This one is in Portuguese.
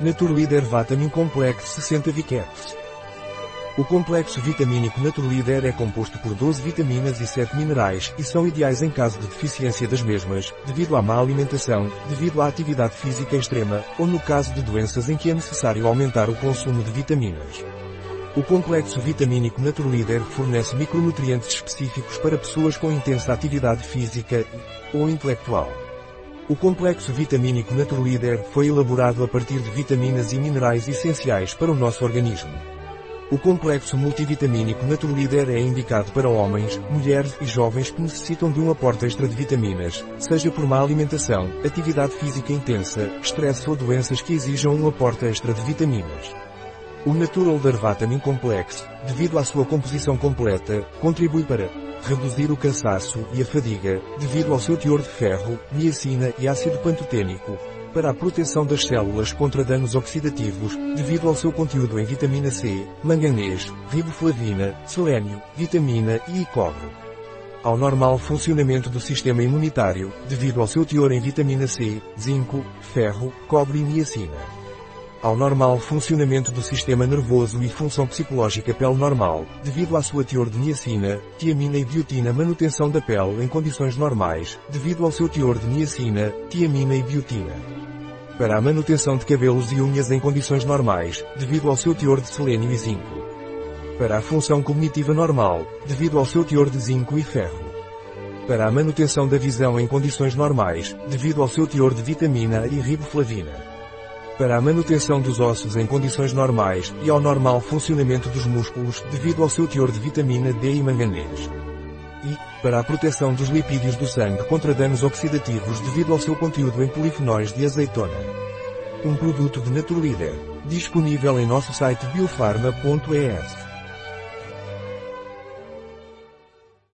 Naturleader Vitamin Complex 60 Vicaps. O complexo vitamínico Naturleader é composto por 12 vitaminas e 7 minerais e são ideais em caso de deficiência das mesmas, devido à má alimentação, devido à atividade física extrema, ou no caso de doenças em que é necessário aumentar o consumo de vitaminas. O complexo vitamínico Naturleader fornece micronutrientes específicos para pessoas com intensa atividade física ou intelectual. O complexo vitamínico Naturleader foi elaborado a partir de vitaminas e minerais essenciais para o nosso organismo. O complexo multivitamínico Naturleader é indicado para homens, mulheres e jovens que necessitam de um aporte extra de vitaminas, seja por má alimentação, atividade física intensa, estresse ou doenças que exijam um aporte extra de vitaminas. O Natural Vitamin Complex, devido à sua composição completa, contribui para reduzir o cansaço e a fadiga, devido ao seu teor de ferro, niacina e ácido pantotênico, para a proteção das células contra danos oxidativos, devido ao seu conteúdo em vitamina C, manganês, riboflavina, selênio, vitamina E e cobre. Ao normal funcionamento do sistema imunitário, devido ao seu teor em vitamina C, zinco, ferro, cobre e niacina ao normal funcionamento do sistema nervoso e função psicológica pele normal, devido à sua teor de niacina, tiamina e biotina manutenção da pele em condições normais, devido ao seu teor de niacina, tiamina e biotina. Para a manutenção de cabelos e unhas em condições normais, devido ao seu teor de selênio e zinco. Para a função cognitiva normal, devido ao seu teor de zinco e ferro. Para a manutenção da visão em condições normais, devido ao seu teor de vitamina e riboflavina para a manutenção dos ossos em condições normais e ao normal funcionamento dos músculos devido ao seu teor de vitamina D e manganês. E, para a proteção dos lipídios do sangue contra danos oxidativos devido ao seu conteúdo em polifenóis de azeitona. Um produto de Naturleader, disponível em nosso site biofarma.es.